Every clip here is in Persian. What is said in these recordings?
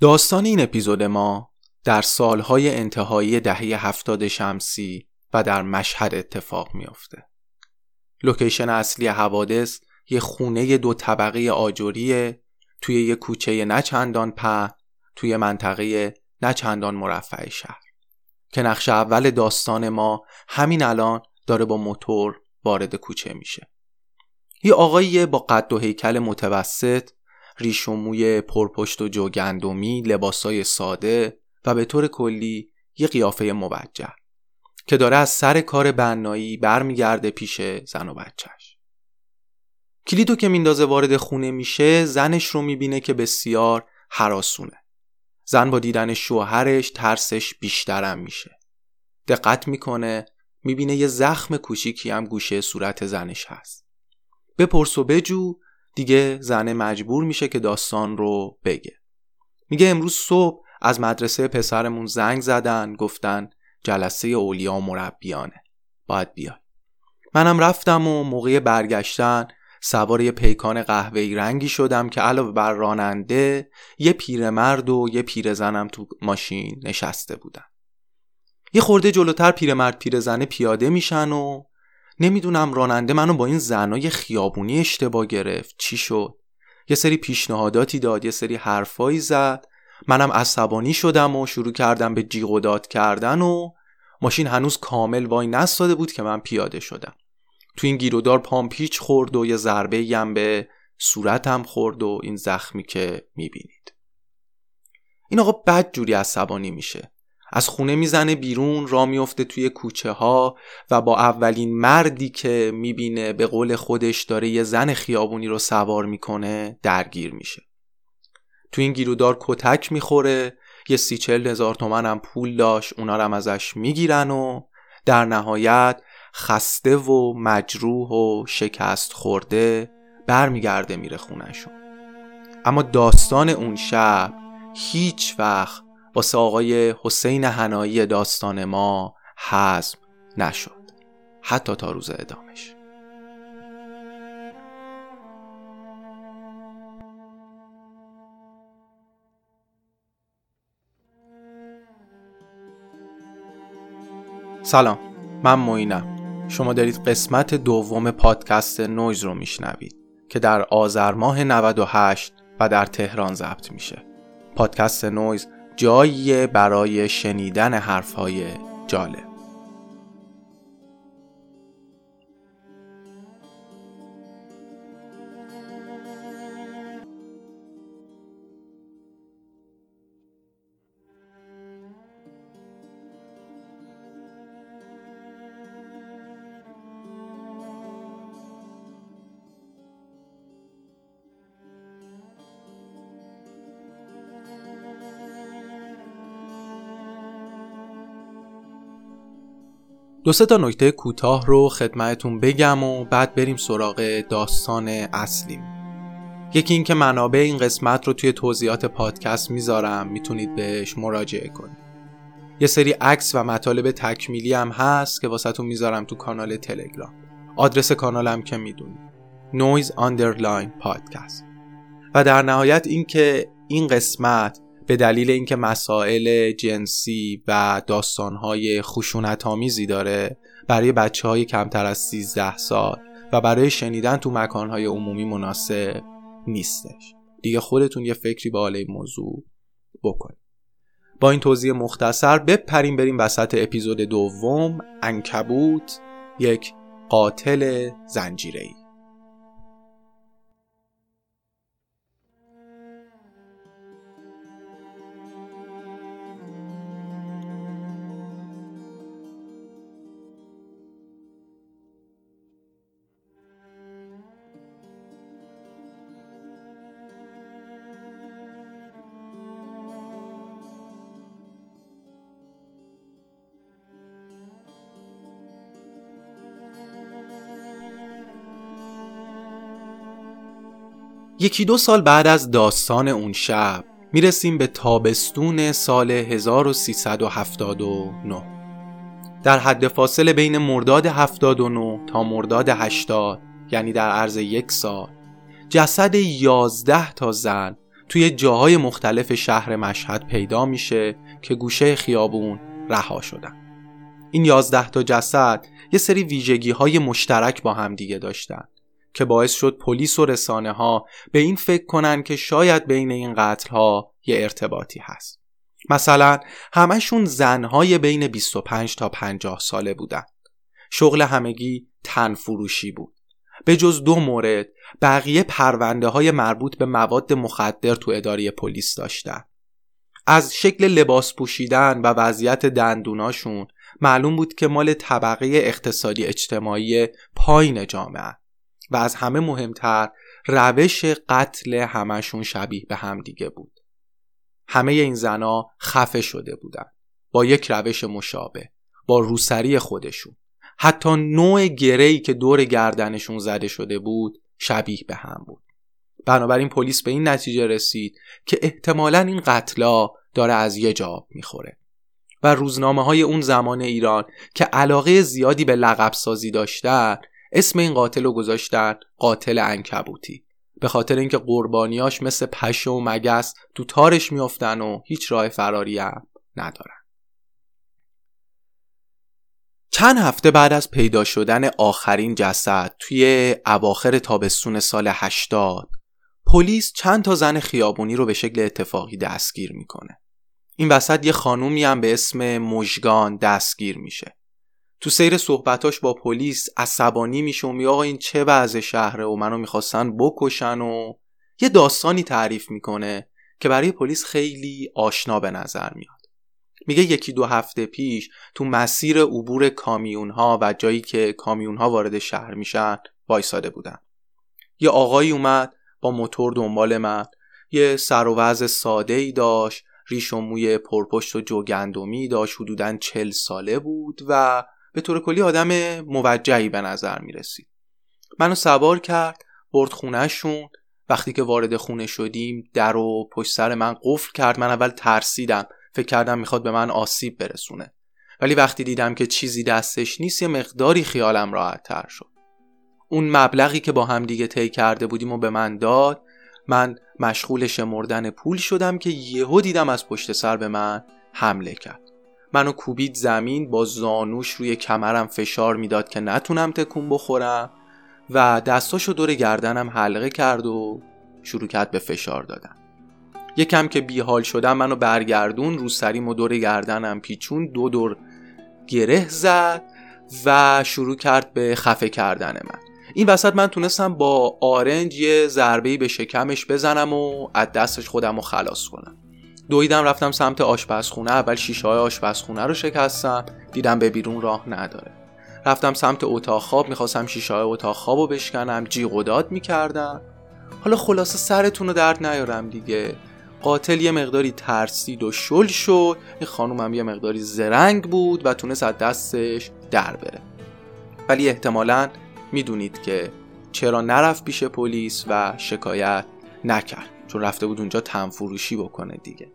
داستان این اپیزود ما در سالهای انتهایی دهه هفتاد شمسی و در مشهد اتفاق میافته. لوکیشن اصلی حوادث یه خونه دو طبقه آجوریه توی یه کوچه نه چندان په توی منطقه نه چندان مرفع شهر که نقش اول داستان ما همین الان داره با موتور وارد کوچه میشه یه آقایی با قد و هیکل متوسط ریش و موی پرپشت و جوگندمی لباسای ساده و به طور کلی یه قیافه موجه که داره از سر کار بنایی برمیگرده پیش زن و بچهش. کلیدو که میندازه وارد خونه میشه زنش رو می‌بینه که بسیار حراسونه. زن با دیدن شوهرش ترسش بیشترم میشه. دقت می‌کنه می‌بینه یه زخم کوچیکی هم گوشه صورت زنش هست. بپرس و بجو دیگه زنه مجبور میشه که داستان رو بگه. میگه امروز صبح از مدرسه پسرمون زنگ زدن گفتن جلسه اولیا و مربیانه. باید بیای. منم رفتم و موقع برگشتن سوار یه پیکان قهوه‌ای رنگی شدم که علاوه بر راننده یه پیرمرد و یه پیرزنم تو ماشین نشسته بودن. یه خورده جلوتر پیرمرد پیرزنه پیاده میشن و نمی‌دونم راننده منو با این زنای خیابونی اشتباه گرفت. چی شد؟ یه سری پیشنهاداتی داد یه سری حرفایی زد. منم عصبانی شدم و شروع کردم به جیغ و داد کردن و ماشین هنوز کامل وای نستاده بود که من پیاده شدم. تو این گیرودار پام پیچ خورد و یه ضربه هم به صورتم خورد و این زخمی که می‌بینید. این آقا بد جوری عصبانی میشه. از خونه می‌زنه بیرون را میفته توی کوچه ها و با اولین مردی که می‌بینه به قول خودش داره یه زن خیابونی رو سوار می‌کنه درگیر میشه. تو این گیرودار کتک می‌خوره یه سی چل هزار تومن هم پول داشت اونا رو ازش می‌گیرن و در نهایت خسته و مجروح و شکست خورده برمیگرده میره خونشون اما داستان اون شب هیچ وقت واسه آقای حسین هنایی داستان ما حزم نشد. حتی تا روز ادامش. سلام من موینم شما دارید قسمت دوم پادکست نویز رو میشنوید که در آذر ماه 98 و در تهران ضبط میشه. پادکست نویز جایی برای شنیدن حرفهای جالب. دو سه تا نکته کوتاه رو خدمتتون بگم و بعد بریم سراغ داستان اصلیم. یکی اینکه منابع این قسمت رو توی توضیحات پادکست می‌ذارم می‌تونید بهش مراجعه کنید. یه سری عکس و مطالب تکمیلی هم هست که واسهتون می‌ذارم تو کانال تلگرام. آدرس کانالم که می‌دونید. Noise underline podcast و در نهایت اینکه این قسمت به دلیل اینکه مسائل جنسی و داستانهای خشونت آمیزی داره برای بچه های کمتر از 13 سال و برای شنیدن تو مکانهای عمومی مناسب نیستش. دیگه خودتون یه فکری به حال موضوع بکنید. با این توضیح مختصر بپریم بریم وسط اپیزود دوم انکبوت یک قاتل زنجیره‌ای. یکی دو سال بعد از داستان اون شب می‌رسیم به تابستون سال 1379 در حد فاصله بین مرداد 79 تا مرداد 80 یعنی در عرض یک سال جسد 11 تا زن توی جاهای مختلف شهر مشهد پیدا میشه که گوشه خیابون رها شدن. این یازده تا جسد یه سری ویژگی های مشترک با هم دیگه داشتن. که باعث شد پلیس و رسانه ها به این فکر کنن که شاید بین این قتل ها یه ارتباطی هست. مثلا همشون زنهای بین 25 تا 50 ساله بودن. شغل همگی تن فروشی بود. به جز دو مورد بقیه پرونده های مربوط به مواد مخدر تو اداره پلیس داشتن. از شکل لباس پوشیدن و وضعیت دندوناشون معلوم بود که مال طبقه اقتصادی اجتماعی پایین جامعه. و از همه مهمتر روش قتل همشون شبیه به هم دیگه بود. همه این زنا خفه شده بودن. با یک روش مشابه با روسری خودشون. حتی نوع گرهی که دور گردنشون زده شده بود شبیه به هم بود. بنابراین پلیس به این نتیجه رسید که احتمالا این قتلا داره از یه جا می‌خوره. و روزنامه های اون زمان ایران که علاقه زیادی به لقب سازی داشتن اسم این قاتل رو گذاشتن قاتل انکبوتی به خاطر اینکه قربانیاش مثل پشه و مگس تو تارش میافتن و هیچ راه فراری هم ندارن. چند هفته بعد از پیدا شدن آخرین جسد توی اواخر تابستون سال 80 پلیس چند تا زن خیابونی رو به شکل اتفاقی دستگیر می‌کنه. این وسط یه خانومی هم به اسم مژگان دستگیر میشه. تو سیر صحبتاش با پلیس عصبانی میشه و میگه آقا این چه وضع شهره و منو می‌خواستن بکشن و یه داستانی تعریف می‌کنه که برای پلیس خیلی آشنا به نظر میاد. میگه یکی دو هفته پیش تو مسیر عبور کامیون ها و جایی که کامیون ها وارد شهر میشن وایساده بودن. یه آقایی اومد با موتور دنبال من یه سر و وضع ساده ای داشت ریش و موی پرپشت و جوگندمی داشت حدودا چل ساله بود و به طور کلی آدم موجهی به نظر می رسید منو سوار کرد برد خونهشون. وقتی که وارد خونه شدیم در و پشت سر من قفل کرد. من اول ترسیدم. فکر کردم می‌خواد به من آسیب برسونه. ولی وقتی دیدم که چیزی دستش نیست یه مقداری خیالم راحت تر شد. اون مبلغی که با هم دیگه طی کرده بودیم و به من داد من مشغول شمردن پول شدم که یهو دیدم از پشت سر به من حمله کرد. منو کوبید زمین با زانوش روی کمرم فشار می‌داد که نتونم تکون بخورم و دستاشو دور گردنم حلقه کرد و شروع کرد به فشار دادن. یکم که بیحال شدم منو برگردون رو سریم و دور گردنم پیچون دو دور گره زد و شروع کرد به خفه کردن من. این وسط من تونستم با آرنج یه ضربه‌ای به شکمش بزنم و از دستش خودم رو خلاص کنم. دویدم رفتم سمت آشپزخونه. اول شیشه های آشپزخونه رو شکستم دیدم به بیرون راه نداره. رفتم سمت اتاق خواب می‌خواستم شیشه های اتاق خواب رو بشکنم. جیغ و داد می‌کردم. حالا خلاصه سرتون رو درد نیارم دیگه. قاتل یه مقداری ترسید و شل شد. این خانوم هم یه مقداری زرنگ بود و تونست از دستش در بره. ولی احتمالا می‌دونید که چرا نرفت پیش پلیس و شکایت نکرد. چون رفته بود اونجا تنفروشی بکنه دیگه.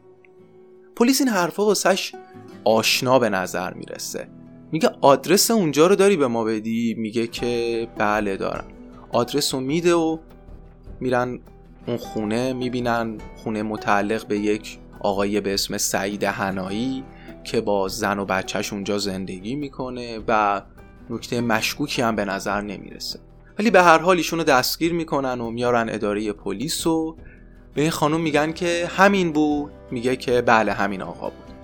پلیس این حرفا واسش آشنا به نظر می‌رسه. میگه آدرس اونجا رو داری به ما بدی؟ میگه که بله دارم. آدرس رو میده و میرن اون خونه می‌بینن خونه متعلق به یک آقای به اسم سعید هنایی که با زن و بچهش اونجا زندگی می‌کنه و نکته مشکوکی هم به نظر نمی‌رسه. ولی به هر حال ایشونو دستگیر می‌کنن و میارن اداره پلیس و به این خانم میگن که همین بود. میگه که بله همین آقا بود.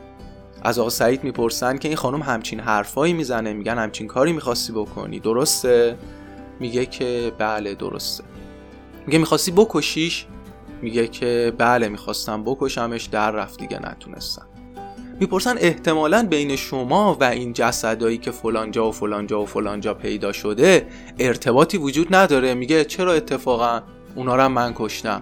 از آقا سعید می‌پرسن که این خانم همچین حرفایی می‌زنه. میگن همچین کاری می‌خواستی بکنی. درسته؟ میگه که بله درسته. میگه می‌خواستی بکشیش؟ میگه که بله می‌خواستم بکشمش. در رفت دیگه نتونستم. می‌پرسن احتمالا بین شما و این جسدایی که فلانجا و فلانجا و فلانجا پیدا شده ارتباطی وجود نداره. میگه چرا اتفاقا اونا رو من کشتم؟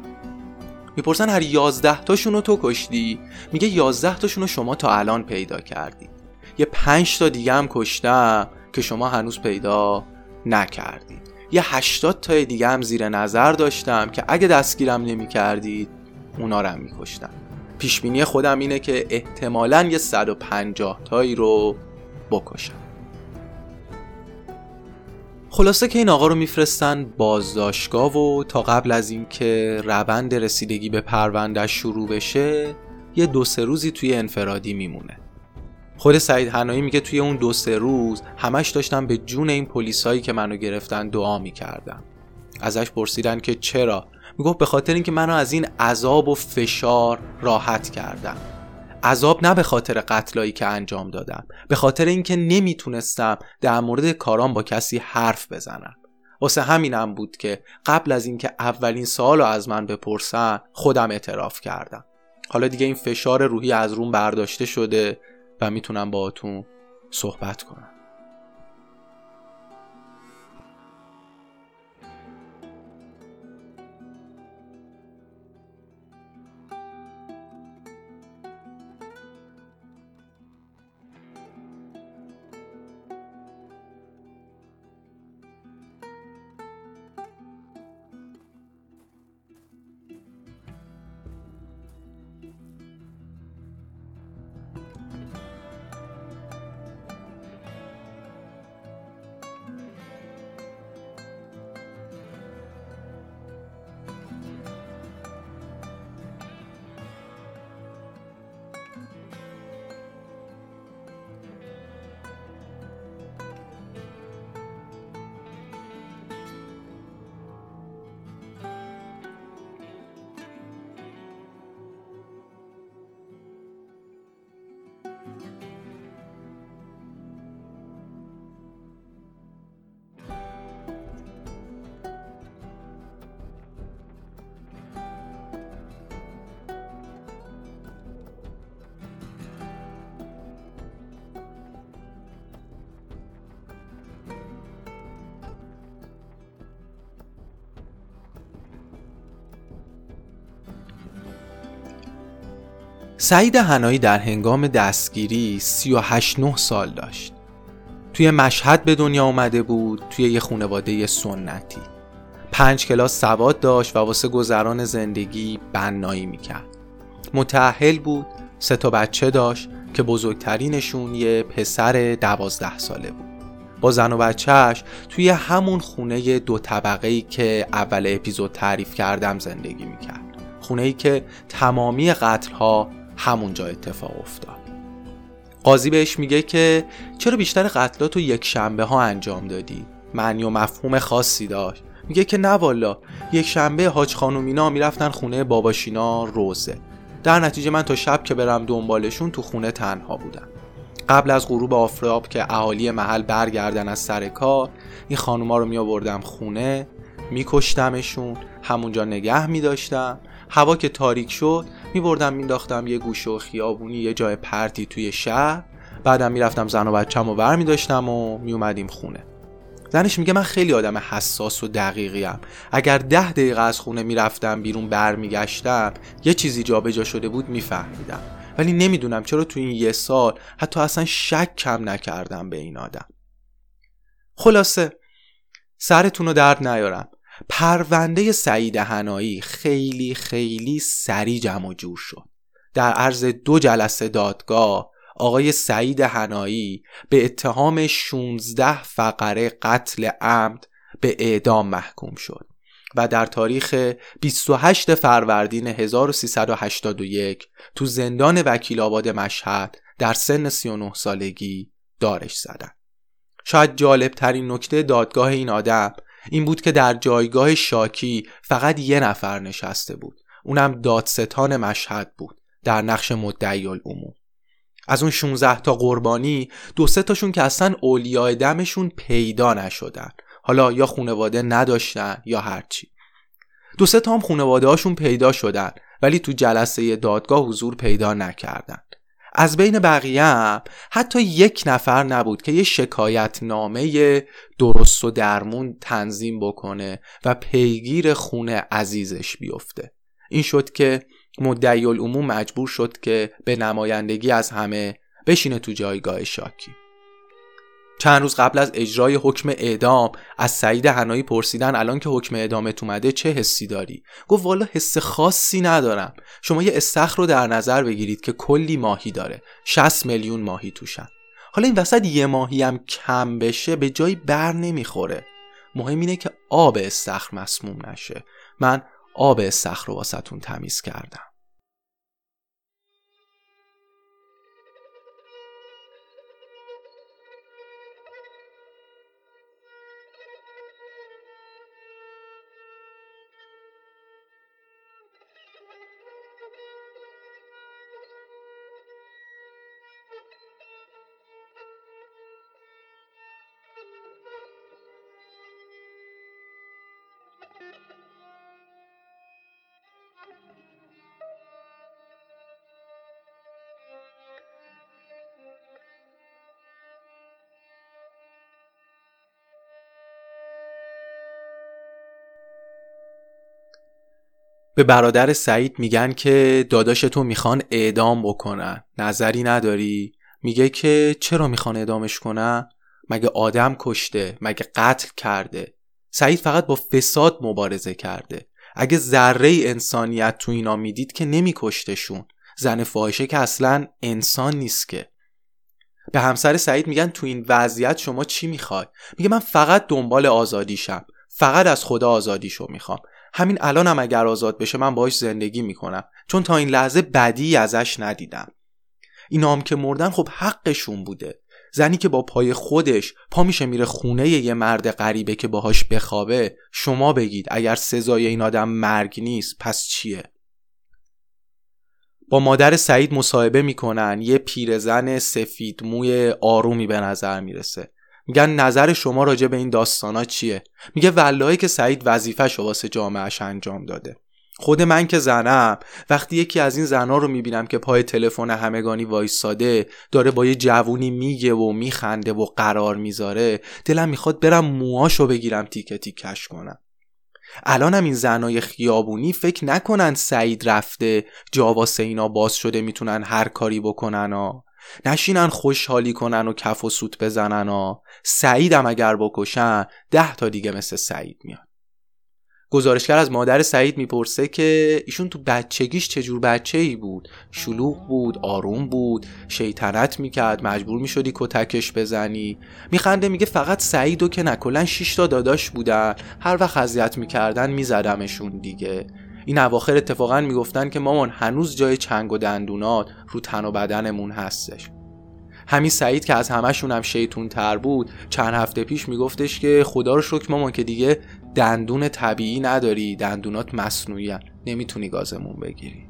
می‌پرسن هر یازده تاشون رو تو کشتی؟ میگه یازده تاشون رو شما تا الان پیدا کردی. یه پنج تا دیگه هم کشتم که شما هنوز پیدا نکردید یه هشتاد تا دیگه هم زیر نظر داشتم که اگه دستگیرم نمی کردید اونا رو هم میکشتم. پیشبینی خودم اینه که احتمالا یه 150 تایی رو بکشم. خلاصه که این آقا رو میفرستن بازداشتگاه و تا قبل از اینکه روند رسیدگی به پرونده شروع بشه یه دو سه روزی توی انفرادی میمونه. خود سعید هنایی میگه توی اون دو سه روز همش داشتم به جون این پلیسایی که منو گرفتن دعا می‌کردم. ازش پرسیدن که چرا؟ می‌گفت به خاطر اینکه منو از این عذاب و فشار راحت کردم عذاب نه به خاطر قتلایی که انجام دادم به خاطر اینکه نمی‌تونستم در مورد کارام با کسی حرف بزنم. واسه همینم بود که قبل از اینکه اولین سوال رو از من بپرسن خودم اعتراف کردم. حالا دیگه این فشار روحی از روم برداشته شده و می‌تونم باهاتون صحبت کنم. سعید هنایی در هنگام دستگیری 38 9 سال داشت. توی مشهد به دنیا اومده بود توی یه خانواده سنتی. پنج کلاس سواد داشت و واسه گذران زندگی بنایی می‌کرد. متعهل بود سه تا بچه داشت که بزرگترینشون یه پسر دوازده ساله بود. با زن و بچهش توی همون خونه دو طبقه ای که اول اپیزود تعریف کردم زندگی می‌کرد. خونه ای که تمامی قتل ها همونجا اتفاق افتاد. قاضی بهش میگه که چرا بیشتر قتلات رو یک شنبه ها انجام دادی؟ معنی و مفهوم خاصی داشت. میگه که نه والا یک شنبه حاج خانومینا می‌رفتن خونه باباشینا روزه. در نتیجه من تا شب که برم دنبالشون تو خونه تنها بودم. قبل از غروب آفتاب که اهالی محل برگردن از سر کار این خانوما رو می آوردم خونه میکشتمشون همونجا نگه می داشتم هوا که تاریک شد می بردم مینداختم یه گوشه و خیابونی یه جای پرتی توی شهر. بعدم می‌رفتم زن و بچم و بر می داشتم و می اومدیم خونه. زنش میگه من خیلی آدم حساس و دقیقیم. اگر ده دقیقه از خونه می‌رفتم بیرون برمیگشتم یه چیزی جابجا شده بود میفهمیدم. ولی نمی‌دونم چرا تو این یه سال حتی اصلا شک کم نکردم به این آدم. خلاصه سرتون رو درد نیارم. پرونده سعید هنایی خیلی خیلی سریع جمع و جور شد در عرض دو جلسه دادگاه آقای سعید هنایی به اتهام 16 فقره قتل عمد به اعدام محکوم شد و در تاریخ 28 فروردین 1381 تو زندان وکیل آباد مشهد در سن 39 سالگی دارش زدن. شاید جالب ترین نکته دادگاه این آدم این بود که در جایگاه شاکی فقط یه نفر نشسته بود. اونم دادستان مشهد بود در نقش مدعی العموم از اون 16 تا قربانی دو سه تاشون که اصلا اولیاء دمشون پیدا نشدن. حالا یا خونواده نداشتن یا هرچی. دو سه تا هم خونواده هاشون پیدا شدن ولی تو جلسه دادگاه حضور پیدا نکردن. از بین بقیه هم حتی یک نفر نبود که یه شکایت نامه درست و درمون تنظیم بکنه و پیگیر خونه عزیزش بیفته. این شد که مدعی العموم مجبور شد که به نمایندگی از همه بشینه تو جایگاه شاکی. چند روز قبل از اجرای حکم اعدام از سعید هنایی پرسیدن الان که حکم اعدامت اومده چه حسی داری؟ گفت والا حس خاصی ندارم. شما یه استخر رو در نظر بگیرید که کلی ماهی داره. 60 میلیون ماهی توشن. حالا این وسط یه ماهی هم کم بشه به جایی بر نمی‌خوره. مهم اینه که آب استخر مسموم نشه. من آب استخر رو واسهتون تمیز کردم. به برادر سعید میگن که داداش تو می‌خوان اعدام بکنن. نظری نداری؟ میگه که چرا می‌خوان اعدامش کنن؟ مگه آدم کشته؟ مگه قتل کرده؟ سعید فقط با فساد مبارزه کرده. اگه ذره انسانیت تو اینا می‌دید که نمیکشتشون. زن فاحشه که اصلا انسان نیست که. به همسر سعید میگن تو این وضعیت شما چی می‌خوای؟ میگه من فقط دنبال آزادیشم فقط از خدا آزادیشو می‌خوام. همین الانم هم اگر آزاد بشه من باهاش زندگی می‌کنم. چون تا این لحظه بدی ازش ندیدم. اینا هم که مردن خب حقشون بوده. زنی که با پای خودش پا میشه میره خونه یه مرد غریبه که باهاش بخوابه شما بگید اگر سزای این آدم مرگ نیست پس چیه؟ با مادر سعید مصاحبه می‌کنن یه پیرزن سفید موی آرومی به نظر می‌رسه. میگن نظر شما راجع به این داستانا چیه؟ میگه والله که سعید وظیفه واسه جامعهش انجام داده. خود من که زنم وقتی یکی از این زنها رو می‌بینم که پای تلفن همگانی وایساده داره با یه جوونی میگه و میخنده و قرار می‌ذاره دلم می‌خواد برم موهاشو بگیرم تیکه تیکش کنم. الانم این زنای خیابونی فکر نکنن سعید رفته جا اینا باز شده می‌تونن هر کاری بکنن ها. نشینن خوشحالی کنن و کف و سوت بزنن ها. سعیدم اگر بکشن ده تا دیگه مثل سعید میاد. گزارشگر از مادر سعید می‌پرسه که ایشون تو بچگیش چجور بچه ای بود؟ شلوغ بود آروم بود شیطنت می‌کرد مجبور می‌شدی کتکش بزنی. میخنده میگه فقط سعید و که نکلن 6 تا داداش بودن. هر وقت اذیت می‌کردن میزدمشون دیگه. این اواخر اتفاقا می‌گفتن که مامان هنوز جای چنگ و دندونات رو تن و بدنمون هستش. همین سعید که از همشون هم شیطون تر بود چند هفته پیش میگفتش که خدا رو شکر مامان که دیگه دندون طبیعی نداری دندونات مصنوعی نمی‌تونی گازمون بگیری.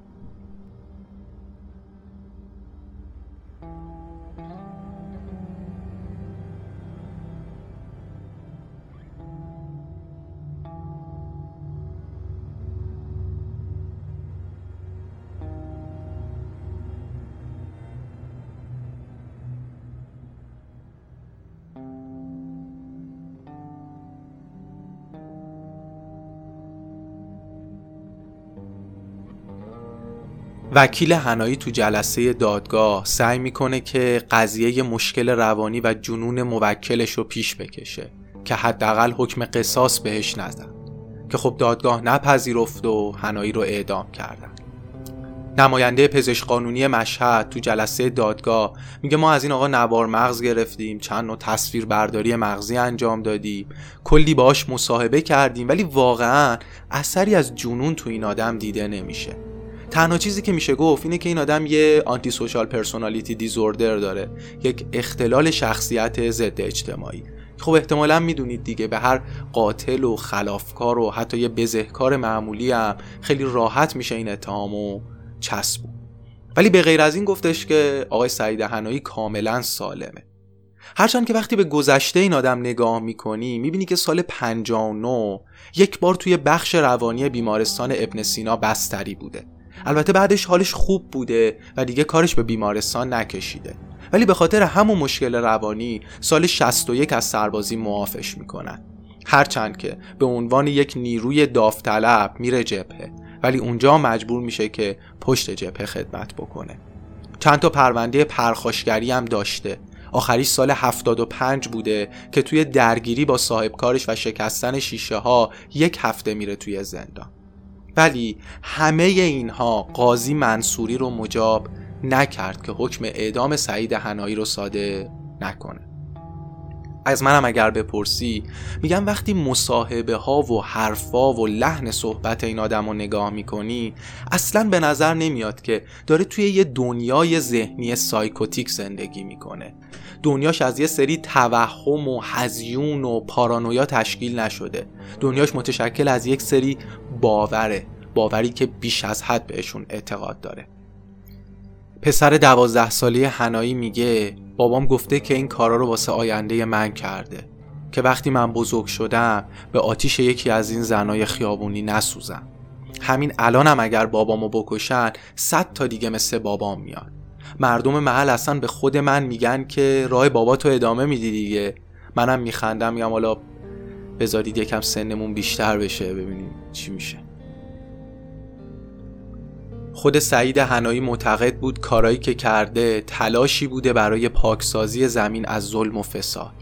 وکیل هنایی تو جلسه دادگاه سعی می‌کنه که قضیه مشکل روانی و جنون موکلش رو پیش بکشه که حداقل حکم قصاص بهش نزن. که خب دادگاه نپذیرفت و هنایی رو اعدام کردن. نماینده پزشک قانونی مشهد تو جلسه دادگاه میگه ما از این آقا نوار مغز گرفتیم چند نوع تصویر برداری مغزی انجام دادیم. کلی باش مصاحبه کردیم ولی واقعا اثری از جنون تو این آدم دیده نمیشه. تنها چیزی که میشه گفت اینه که این آدم یه آنتی سوشال پرسونالیتی دیزوردر داره. یک اختلال شخصیت ضد اجتماعی. خب احتمالا می‌دونید دیگه به هر قاتل و خلافکار و حتی یه بزهکار معمولی هم خیلی راحت میشه این اتهامو چسبون ولی به غیر از این گفتش که آقای سعید هنایی کاملا سالمه. هرچند که وقتی به گذشته این آدم نگاه می‌کنی می‌بینی که سال 59 یک بار توی بخش روانی بیمارستان ابن سینا بستری بوده. البته بعدش حالش خوب بوده و دیگه کارش به بیمارستان نکشیده. ولی به خاطر همون مشکل روانی سال 61 از سربازی معافش می‌کنن. هرچند که به عنوان یک نیروی داوطلب میره جبهه ولی اونجا مجبور میشه که پشت جبهه خدمت بکنه. چند تا پرونده پرخاشگری هم داشته. آخریش سال 75 بوده که توی درگیری با صاحب کارش و شکستن شیشه ها یک هفته میره توی زندان. ولی همه اینها قاضی منصوری رو مجاب نکرد که حکم اعدام سعید هنایی رو ساده نکنه. از منم اگر بپرسی میگم وقتی مصاحبه ها و حرفا و لحن صحبت این آدم رو نگاه می‌کنی اصلا به نظر نمیاد که داره توی یه دنیای ذهنی سایکوتیک زندگی می‌کنه. دنیاش از یه سری توهم و هزیون و پارانویا تشکیل نشده. دنیاش متشکل از یک سری باوره باوری که بیش از حد بهشون اعتقاد داره. پسر دوازده ساله هنایی میگه بابام گفته که این کارا رو واسه آینده من کرده که وقتی من بزرگ شدم به آتیش یکی از این زنای خیابونی نسوزم. همین الانم اگر بابامو بکشن صد تا دیگه مثل بابام میاد مردم محل اصلا به خود من میگن که راه بابا تو ادامه میدی دیگه. منم میخندم میگم حالا بذارید یکم سنمون بیشتر بشه ببینیم چی میشه. خود سعید هنایی معتقد بود کارایی که کرده تلاشی بوده برای پاکسازی زمین از ظلم و فساد.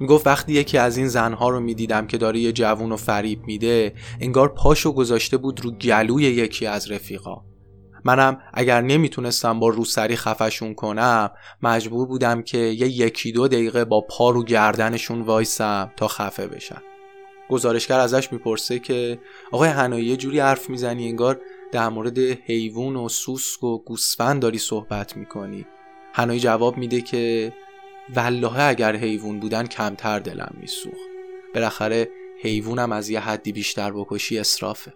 می‌گفت وقتی یکی از این زنها رو می‌دیدم که داره یه جوون و فریب میده انگار پاشو گذاشته بود رو گلوی یکی از رفیقا. منم اگر نمی‌تونستم با روسری خفشون کنم مجبور بودم که یه یکی دو دقیقه با پا رو گردنشون وایسم تا خفه بشن. گزارشگر ازش می‌پرسه که آقای هنایی یه جوری حرف می‌زنی انگار در مورد حیوان و سوسک و گوسفند داری صحبت می‌کنی. هنایی جواب میده که والله اگر حیوان بودن کمتر دلم میسوخت. بالاخره حیوانم از یه حدی بیشتر بکشی اصرافه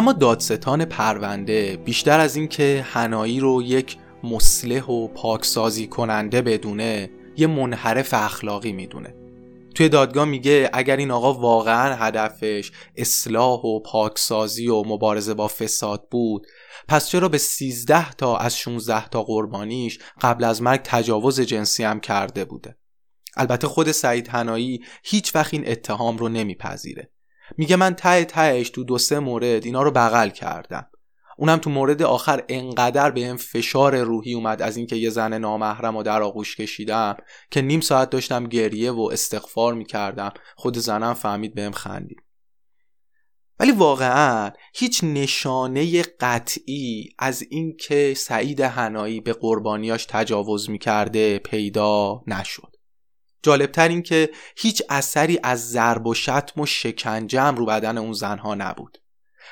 اما دادستان پرونده بیشتر از اینکه هنایی رو یک مسلح و پاکسازی کننده بدونه یه منحرف اخلاقی می‌دونه. توی دادگاه میگه اگر این آقا واقعا هدفش اصلاح و پاکسازی و مبارزه با فساد بود پس چرا به 13 تا از 16 تا قربانیش قبل از مرگ تجاوز جنسی هم کرده بوده؟ البته خود سعید هنایی هیچ وقت این اتهام رو نمیپذیره. میگه من ته تهش تو دو سه مورد اینا رو بغل کردم. اونم تو مورد آخر انقدر به فشار روحی اومد از اینکه یه زن نامحرم و در آغوش کشیدم که نیم ساعت داشتم گریه و استغفار می‌کردم. خود زنم فهمید بهم خندید. ولی واقعا هیچ نشانه قطعی از اینکه سعید هنایی به قربانیاش تجاوز می‌کرده پیدا نشد. جالبتر این که هیچ اثری از ضرب و شتم و شکنجم رو بدن اون زنها نبود.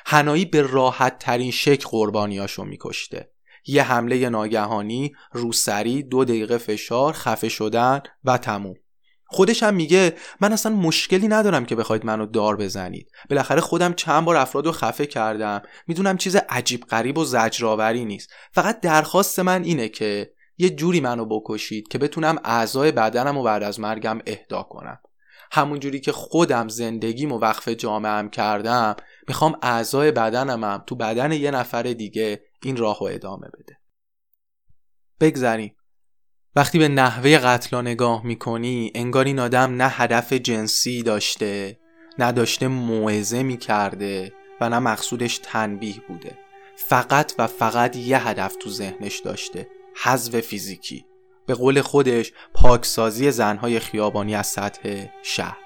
هنایی به راحت ترین شکل قربانیاشو میکشته. یه حمله ناگهانی روسری دو دقیقه فشار خفه شدن و تموم. خودش هم میگه من اصلا مشکلی ندارم که بخواید منو دار بزنید. بالاخره خودم چند بار افراد رو خفه کردم. می‌دونم چیز عجیب غریب و زجرآوری نیست. فقط درخواست من اینه که یه جوری منو بکشید که بتونم اعضای بدنم و بعد از مرگم اهدا کنم. همون جوری که خودم زندگیم و وقف جامعهم کردم می‌خوام اعضای بدنمم هم تو بدن یه نفر دیگه این راه و ادامه بده. بگذریم. وقتی به نحوه قتل نگاه می‌کنی انگار این آدم نه هدف جنسی داشته نه داشته موعظه می‌کرده و نه مقصودش تنبیه بوده. فقط و فقط یه هدف تو ذهنش داشته. حذف فیزیکی. به قول خودش پاکسازی زنهای خیابانی از سطح شهر.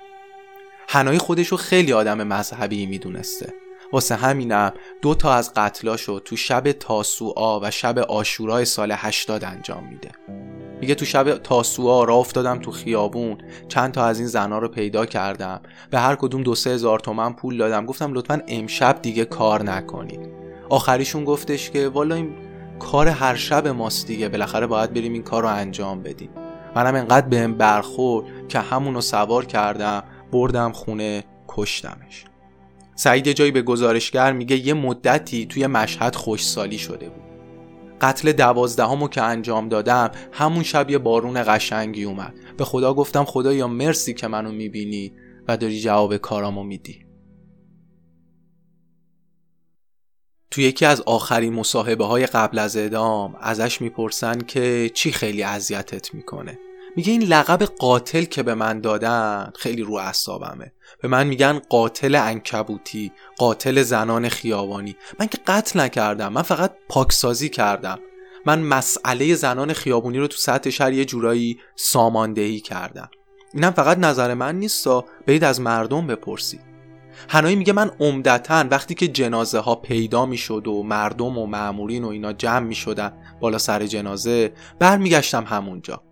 هنایی خودشو خیلی آدم مذهبی می‌دونسته. واسه همینم دو تا از قتلاشو تو شب تاسوعا و شب آشورای سال 80 انجام میده. میگه تو شب تاسوعا را افتادم تو خیابون چند تا از این زنها رو پیدا کردم. به هر کدوم دو سه هزار تومن پول دادم. گفتم لطفا امشب دیگه کار نکنید. آخریشون گفتش که والا این کار هر شب ماست دیگه. بالاخره باید بریم این کار رو انجام بدیم. منم انقدر بهم برخورد که همونو سوار کردم بردم خونه کشتمش. سعید جایی به گزارشگر میگه یه مدتی توی مشهد خوشسالی شده بود. قتل دوازدهمو که انجام دادم همون شب یه بارون قشنگی اومد. به خدا گفتم خدایا مرسی که منو می‌بینی و داری جواب کارامو میدی. تو یکی از آخرین مصاحبه های قبل از اعدام ازش می‌پرسن که چی خیلی اذیتت می‌کنه. میگه این لقب قاتل که به من دادن خیلی رو اعصابمه. به من میگن قاتل انکبوتی قاتل زنان خیابانی. من که قتل نکردم من فقط پاکسازی کردم. من مسئله زنان خیابونی رو تو سطح شهر یه جورایی ساماندهی کردم. اینم فقط نظر من نیستا برید از مردم بپرسید هنایی میگه من عمدتا وقتی که جنازه ها پیدا می‌شد و مردم و معمورین و اینا جمع می‌شدن بالا سر جنازه برمیگشتم همونجا.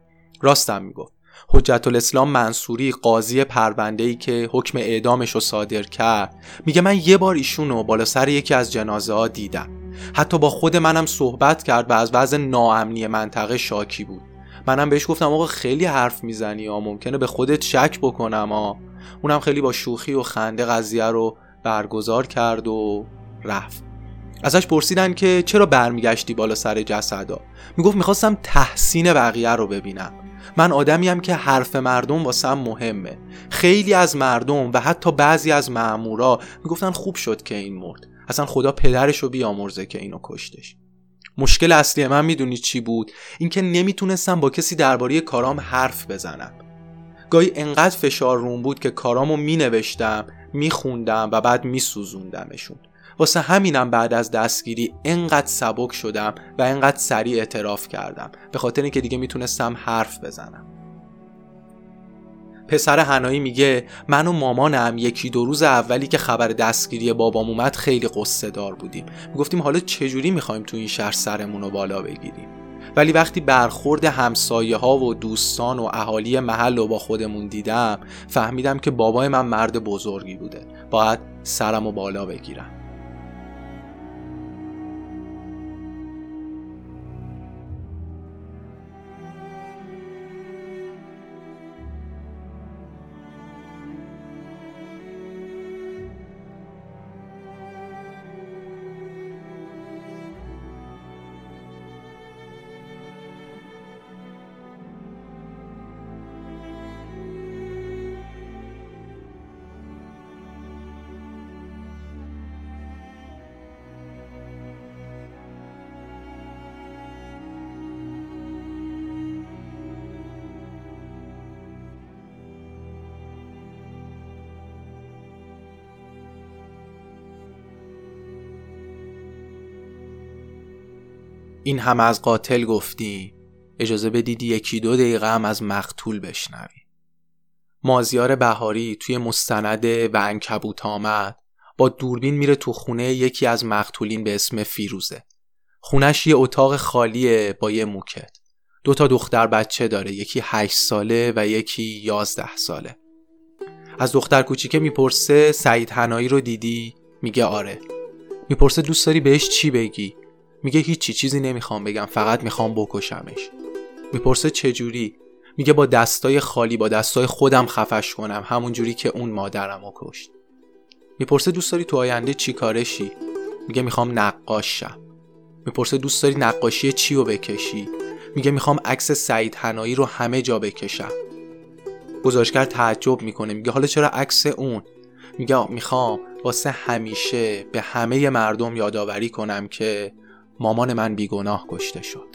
راستم می‌گفت. حجت الاسلام منصوری قاضی پرونده ای که حکم اعدامش رو صادر کرد میگه من یه بار ایشونو بالا سر یکی از جنازه ها دیدم. حتی با خود منم صحبت کرد و از وضع ناامنی منطقه شاکی بود. منم بهش گفتم آقا خیلی حرف می‌زنی ها ممکنه به خودت شک بکنم ها. اونم خیلی با شوخی و خنده قضیه رو برگزار کرد و رفت. ازش پرسیدن که چرا برمیگشتی بالا سر جسدا؟ می‌گفت می‌خواستم تحسین بقیه رو ببینم. من آدمیم که حرف مردم واسم مهمه. خیلی از مردم و حتی بعضی از معمورا می‌گفتن خوب شد که این مرد. اصلا خدا پدرش رو بیامرزه که اینو کشتش. مشکل اصلی من می‌دونی چی بود؟ اینکه نمی‌تونستم با کسی درباره کارام حرف بزنم. گاهی انقدر فشار روم بود که کارامو مینوشتم میخوندم و بعد میسوزوندمشون. واسه همینم بعد از دستگیری انقدر سبک شدم و انقدر سریع اعتراف کردم به خاطر اینکه دیگه می‌تونستم حرف بزنم. پسر هنایی میگه من و مامانم یکی دو روز اولی که خبر دستگیری بابام اومد خیلی قصه دار بودیم. می‌گفتیم حالا چجوری می‌خوایم تو این شهر سرمون رو بالا بگیریم؟ ولی وقتی برخورد همسایه ها و دوستان و اهالی محل رو با خودمون دیدم فهمیدم که بابای من مرد بزرگی بوده. باید سرم رو بالا بگیرم. این هم از قاتل گفتی؟ اجازه بدید یکی دو دقیقه هم از مقتول بشنوی. مازیار بهاری توی مستنده و انکبوت آمد. با دوربین میره تو خونه یکی از مقتولین به اسم فیروزه. خونش یه اتاق خالیه با یه موکت. دو تا دختر بچه داره یکی هشت ساله و یکی یازده ساله. از دختر کوچیکه می‌پرسه سعید هنایی رو دیدی؟ میگه آره. می‌پرسه دوست داری بهش چی بگی؟ میگه هیچی چیزی نمی‌خوام بگم فقط می‌خوام بکشمش. می‌پرسه چجوری؟ میگه با دستای خالی با دستای خودم خفش کنم همون جوری که اون مادرم رو کشت. می‌پرسه دوست داری تو آینده چی کارشی؟ میگه می‌خوام نقاش شم می‌پرسه دوست داری نقاشی چی رو بکشی؟ میگه می‌خوام عکس سعید هنایی رو همه جا بکشم. گزارشگر تعجب می‌کنه میگه حالا چرا عکس اون؟ میگه می‌خوام واسه همیشه به همه مردم یادآوری کنم که مامان من بیگناه کشته شد.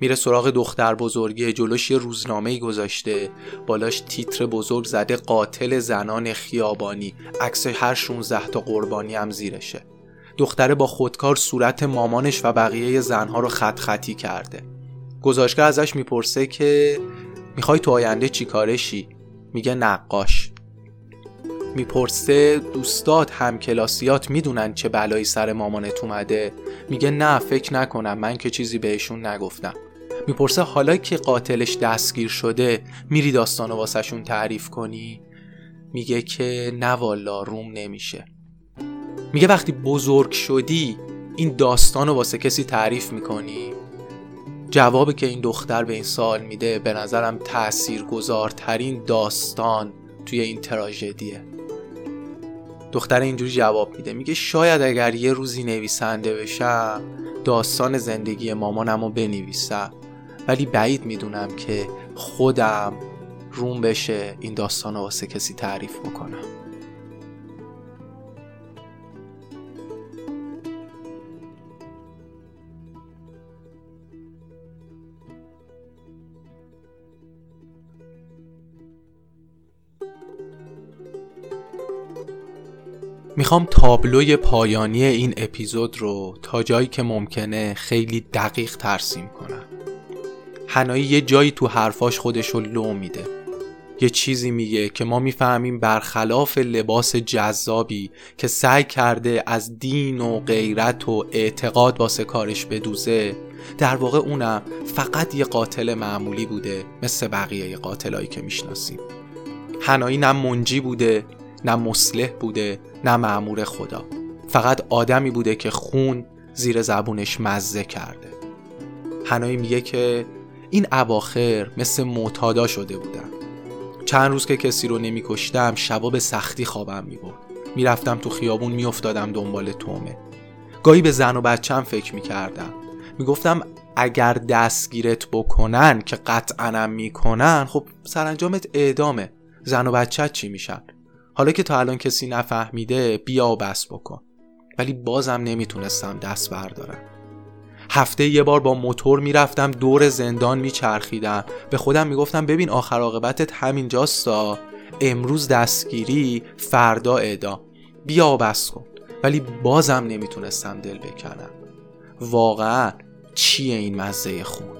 میره سراغ دختر بزرگی جلوش یه روزنامه گذاشته بالاش تیتر بزرگ زده قاتل زنان خیابانی. عکس هر 16 تا قربانی هم زیرشه. دختره با خودکار صورت مامانش و بقیه زنها رو خط خطی کرده. گزارشگر ازش می‌پرسه که می‌خوای تو آینده چیکارشی؟ میگه نقاش. می‌پرسه دوستات همکلاسیات می‌دونن چه بلایی سر مامانت اومده؟ میگه نه فکر نکنم من که چیزی بهشون نگفتم. می‌پرسه حالا که قاتلش دستگیر شده میری داستانو واسهشون تعریف کنی؟ میگه که نه والا روم نمیشه. میگه وقتی بزرگ شدی این داستانو واسه کسی تعریف می‌کنی؟ جوابی که این دختر به این سال میده به نظرم تأثیر گذارترین داستان توی این تراژدیه. دختر اینجوری جواب میده. میگه شاید اگر یه روزی نویسنده بشم داستان زندگی مامانم رو بنویسم. ولی بعید می‌دونم که خودم روم بشه این داستان رو واسه کسی تعریف بکنم. می‌خوام تابلوی پایانی این اپیزود رو تا جایی که ممکنه خیلی دقیق ترسیم کنم. هنایی یه جایی تو حرفاش خودش رو لو میده. یه چیزی میگه که ما می‌فهمیم برخلاف لباس جذابی که سعی کرده از دین و غیرت و اعتقاد واسه کارش بدوزه در واقع اونم فقط یه قاتل معمولی بوده مثل بقیه قاتلایی که می‌شناسیم. هنایی نه منجی بوده نه مصلح بوده نه معمور خدا. فقط آدمی بوده که خون زیر زبونش مزه کرده. هنایی میگه که این اواخر مثل معتادا شده بودم. چند روز که کسی رو نمیکشتم شبا به سختی خوابم می‌برد. می‌رفتم تو خیابون میافتادم دنبال تومه. گاهی به زن و بچم فکر می‌کردم. می‌گفتم اگر دستگیرت بکنن که قطعا می‌کنن خب سرانجامت اعدامه. زن و بچت چی میشن؟ حالا که تا الان کسی نفهمیده بیا و بس بکن. ولی بازم نمی‌تونستم دست بردارم. هفته یه بار با موتور می‌رفتم دور زندان میچرخیدم. به خودم می‌گفتم ببین آخر عاقبتت همینجاستا امروز دستگیری فردا اعدام بیا و بس کن. ولی بازم نمی‌تونستم دل بکنم. واقعا چیه این مزه خون؟